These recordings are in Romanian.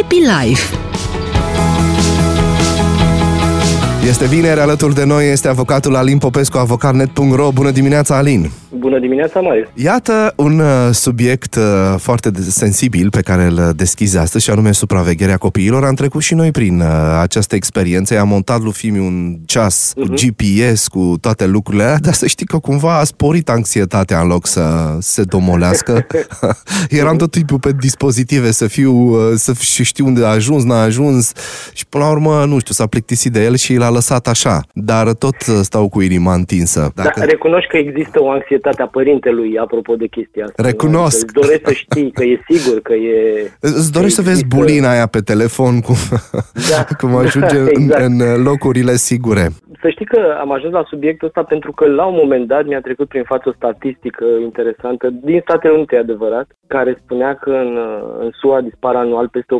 Happy Life. Este vineri, alături de noi este avocatul Alin Popescu, avocatnet.ro. Bună dimineața, Alin! Bună dimineața, Marius! Iată un uh, subiect uh, foarte sensibil pe care îl deschizi astăzi și anume supravegherea copiilor. Am trecut și noi prin uh, această experiență. I-am montat lui Fimi un ceas uh-huh. cu mhm. GPS, cu toate lucrurile alea, dar să știi că cumva a sporit anxietatea în loc să se domolească. Eram tot timpul pe dispozitive să fiu, să știu unde a ajuns, n-a ajuns și până la urmă, nu știu, s-a plictisit de el și l-a lăsat așa, dar tot stau cu inima întinsă. Dacă... Da, recunoști că există o anxietate a părintelui apropo de chestia asta. Recunosc. Îți dorești să știi că e sigur, că e... Îți dorești să vezi bulina aia pe telefon, cum, da. cum ajunge exact. în, în locurile sigure. Să știi că am ajuns la subiectul ăsta pentru că la un moment dat mi-a trecut prin față o statistică interesantă din Statele Unite, adevărat, care spunea că în, în SUA dispar anual peste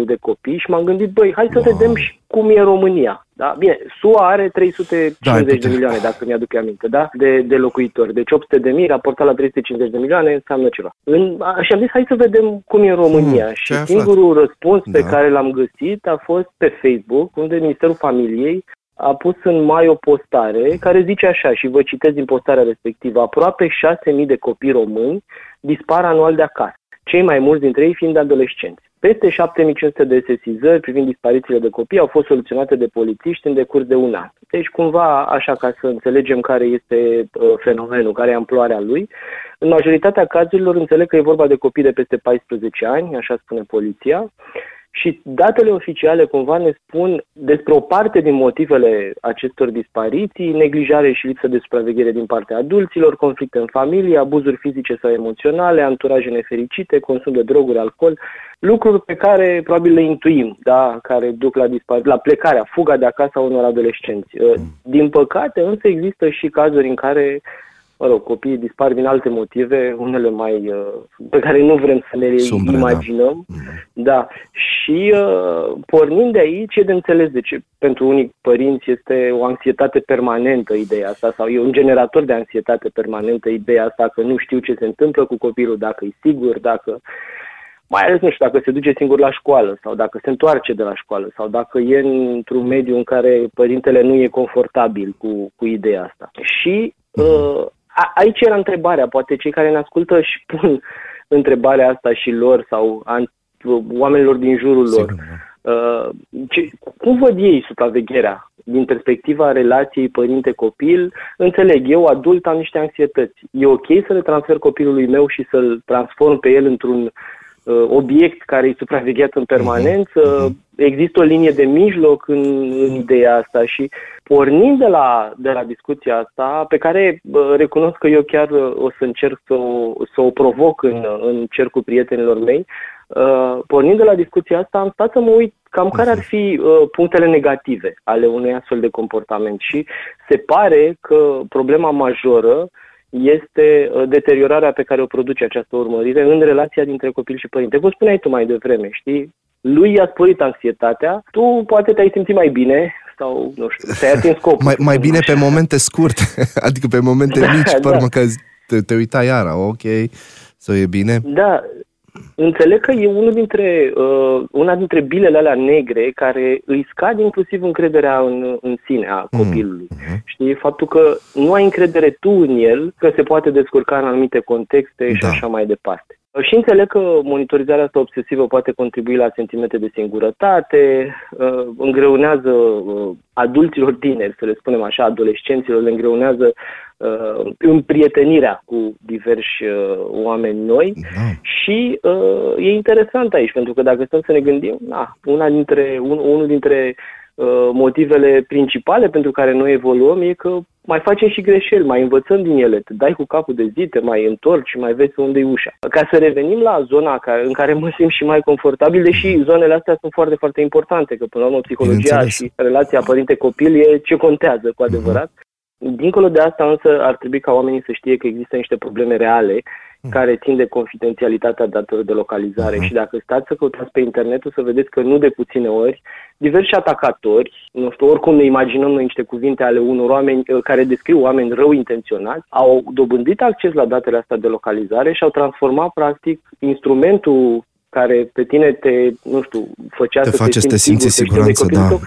800.000 de copii și m-am gândit, băi, hai să wow. vedem și cum e România. Da? Bine, SUA are 350 da, de milioane, dacă mi-aduc aminte, da? de, de locuitori. Deci 800 de mii, raportat la 350 de milioane, înseamnă ceva. În, a, și am zis, hai să vedem cum e România. Hmm, și singurul răspuns pe da. care l-am găsit a fost pe Facebook, unde Ministerul Familiei a pus în mai o postare care zice așa, și vă citesc din postarea respectivă, aproape 6.000 de copii români dispar anual de acasă, cei mai mulți dintre ei fiind adolescenți. Peste 7500 de sesizări privind disparițiile de copii au fost soluționate de polițiști în decurs de un an. Deci, cumva, așa ca să înțelegem care este uh, fenomenul, care e amploarea lui, în majoritatea cazurilor înțeleg că e vorba de copii de peste 14 ani, așa spune poliția, și datele oficiale cumva ne spun despre o parte din motivele acestor dispariții, neglijare și lipsă de supraveghere din partea adulților, conflicte în familie, abuzuri fizice sau emoționale, anturaje nefericite, consum de droguri, alcool, lucruri pe care probabil le intuim, da, care duc la, dispar- la plecarea, fuga de acasă a unor adolescenți. Din păcate, însă există și cazuri în care mă rog, copiii dispar din alte motive, unele mai uh, pe care nu vrem să le Sumbre, da. imaginăm. Da. da. Și uh, pornind de aici e de înțeles de ce pentru unii părinți este o anxietate permanentă ideea asta sau e un generator de anxietate permanentă ideea asta că nu știu ce se întâmplă cu copilul, dacă e sigur, dacă mai ales, nu știu, dacă se duce singur la școală sau dacă se întoarce de la școală sau dacă e într-un mediu în care părintele nu e confortabil cu, cu ideea asta. Și uh, a, aici era întrebarea, poate cei care ne ascultă și pun întrebarea asta și lor sau an, oamenilor din jurul lor. Sigur, da. Uh, ce, cum văd ei supravegherea din perspectiva relației părinte-copil? Înțeleg, eu adult am niște anxietăți. E ok să le transfer copilului meu și să-l transform pe el într-un uh, obiect care e supravegheat în permanență? Uh-huh. Există o linie de mijloc în, în ideea asta și pornind de la, de la discuția asta, pe care recunosc că eu chiar o să încerc să o, să o provoc în, în cercul prietenilor mei, uh, pornind de la discuția asta, am stat să mă uit cam care ar fi uh, punctele negative ale unui astfel de comportament și se pare că problema majoră este uh, deteriorarea pe care o produce această urmărire în relația dintre copil și părinte. Vă spuneai tu mai devreme, știi? Lui i-a sporit anxietatea, tu poate te-ai simțit mai bine sau, nu știu, te-ai atins scopul. mai, mai bine pe momente scurte, adică pe momente da, mici, da. că te, te uita iara, ok, să e bine. Da, înțeleg că e unul dintre, uh, una dintre bilele alea negre care îi scad inclusiv încrederea în, în sine a mm. copilului. Mm-hmm. Știi? Faptul că nu ai încredere tu în el, că se poate descurca în anumite contexte da. și așa mai departe. Și înțeleg că monitorizarea asta obsesivă poate contribui la sentimente de singurătate, uh, îngreunează uh, adulților tineri, să le spunem așa, adolescenților, le îngreunează uh, împrietenirea cu diversi oameni noi da. și e interesant aici, pentru că dacă stăm să ne gândim, na, una dintre, un, unul dintre motivele principale pentru care noi evoluăm e că mai facem și greșeli, mai învățăm din ele, te dai cu capul de zi, te mai întorci și mai vezi unde e ușa. Ca să revenim la zona care, în care mă simt și mai confortabil, deși zonele astea sunt foarte, foarte importante, că până la urmă psihologia și relația părinte-copil e ce contează cu adevărat. Uh-huh. Dincolo de asta însă ar trebui ca oamenii să știe că există niște probleme reale Hmm. Care țin de confidențialitatea datelor de localizare uh-huh. și dacă stați să căutați pe internet o să vedeți că nu de puține ori diversi atacatori, nu știu, oricum ne imaginăm noi niște cuvinte ale unor oameni uh, care descriu oameni rău intenționați, au dobândit acces la datele astea de localizare și au transformat practic instrumentul care pe tine te, nu știu, făcea te să face te simți, simți sigur, siguranță, de da. Tău,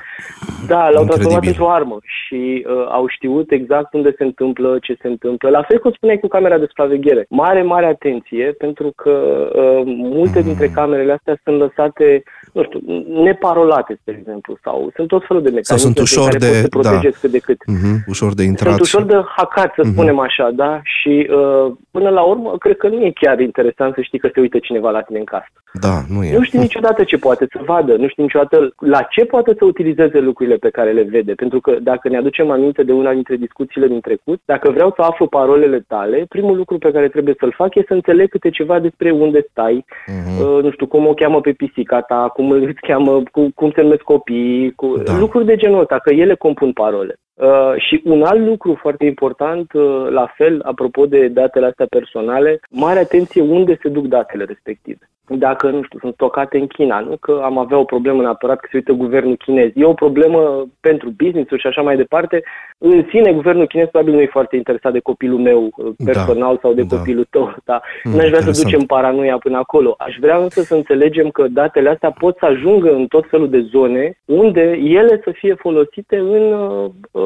da, l-au transformat într-o armă și uh, au știut exact unde se întâmplă, ce se întâmplă. La fel cum spuneai cu camera de supraveghere. Mare, mare atenție, pentru că uh, multe mm. dintre camerele astea sunt lăsate nu știu, neparolate, de exemplu, sau sunt tot felul de mecanisme sau sunt ușor care de, pot să protejezi da. cât de cât. Uh-huh, ușor de intrat. Sunt ușor de hacat, să uh-huh. spunem așa, da? Și uh, până la urmă, cred că nu e chiar interesant să știi că se uită cineva la tine în casă. Da, nu e. Nu știi niciodată ce poate să vadă, nu știi niciodată la ce poate să utilizeze lucrurile pe care le vede. Pentru că dacă ne aducem aminte de una dintre discuțiile din trecut, dacă vreau să aflu parolele tale, primul lucru pe care trebuie să-l fac e să înțeleg câte ceva despre unde stai, uh-huh. uh, nu știu, cum o cheamă pe pisica ta, cum îți cheamă, cu, cum se numesc copiii, cu da. lucruri de genul ăsta, că ele compun parole. Uh, și un alt lucru foarte important, uh, la fel, apropo de datele astea personale, mare atenție unde se duc datele respective. Dacă, nu știu, sunt stocate în China, nu că am avea o problemă neapărat că se uită guvernul chinez. E o problemă pentru business-uri și așa mai departe. În sine, guvernul chinez probabil nu e foarte interesat de copilul meu uh, da. personal da, sau de da. copilul tău. Da. Mm, N-aș vrea interesant. să ducem paranoia până acolo. Aș vrea însă să înțelegem că datele astea pot să ajungă în tot felul de zone unde ele să fie folosite în uh, Uh,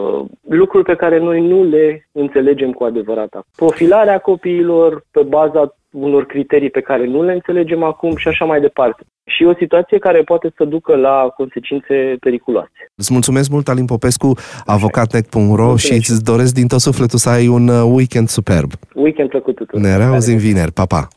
lucruri pe care noi nu le înțelegem cu adevărat. Profilarea copiilor pe baza unor criterii pe care nu le înțelegem acum și așa mai departe. Și o situație care poate să ducă la consecințe periculoase. Îți mulțumesc mult, Alin Popescu, avocatnec.ro și îți doresc din tot sufletul să ai un uh, weekend superb. Weekend plăcut tuturor. Ne reauzim vineri. Pa, pa!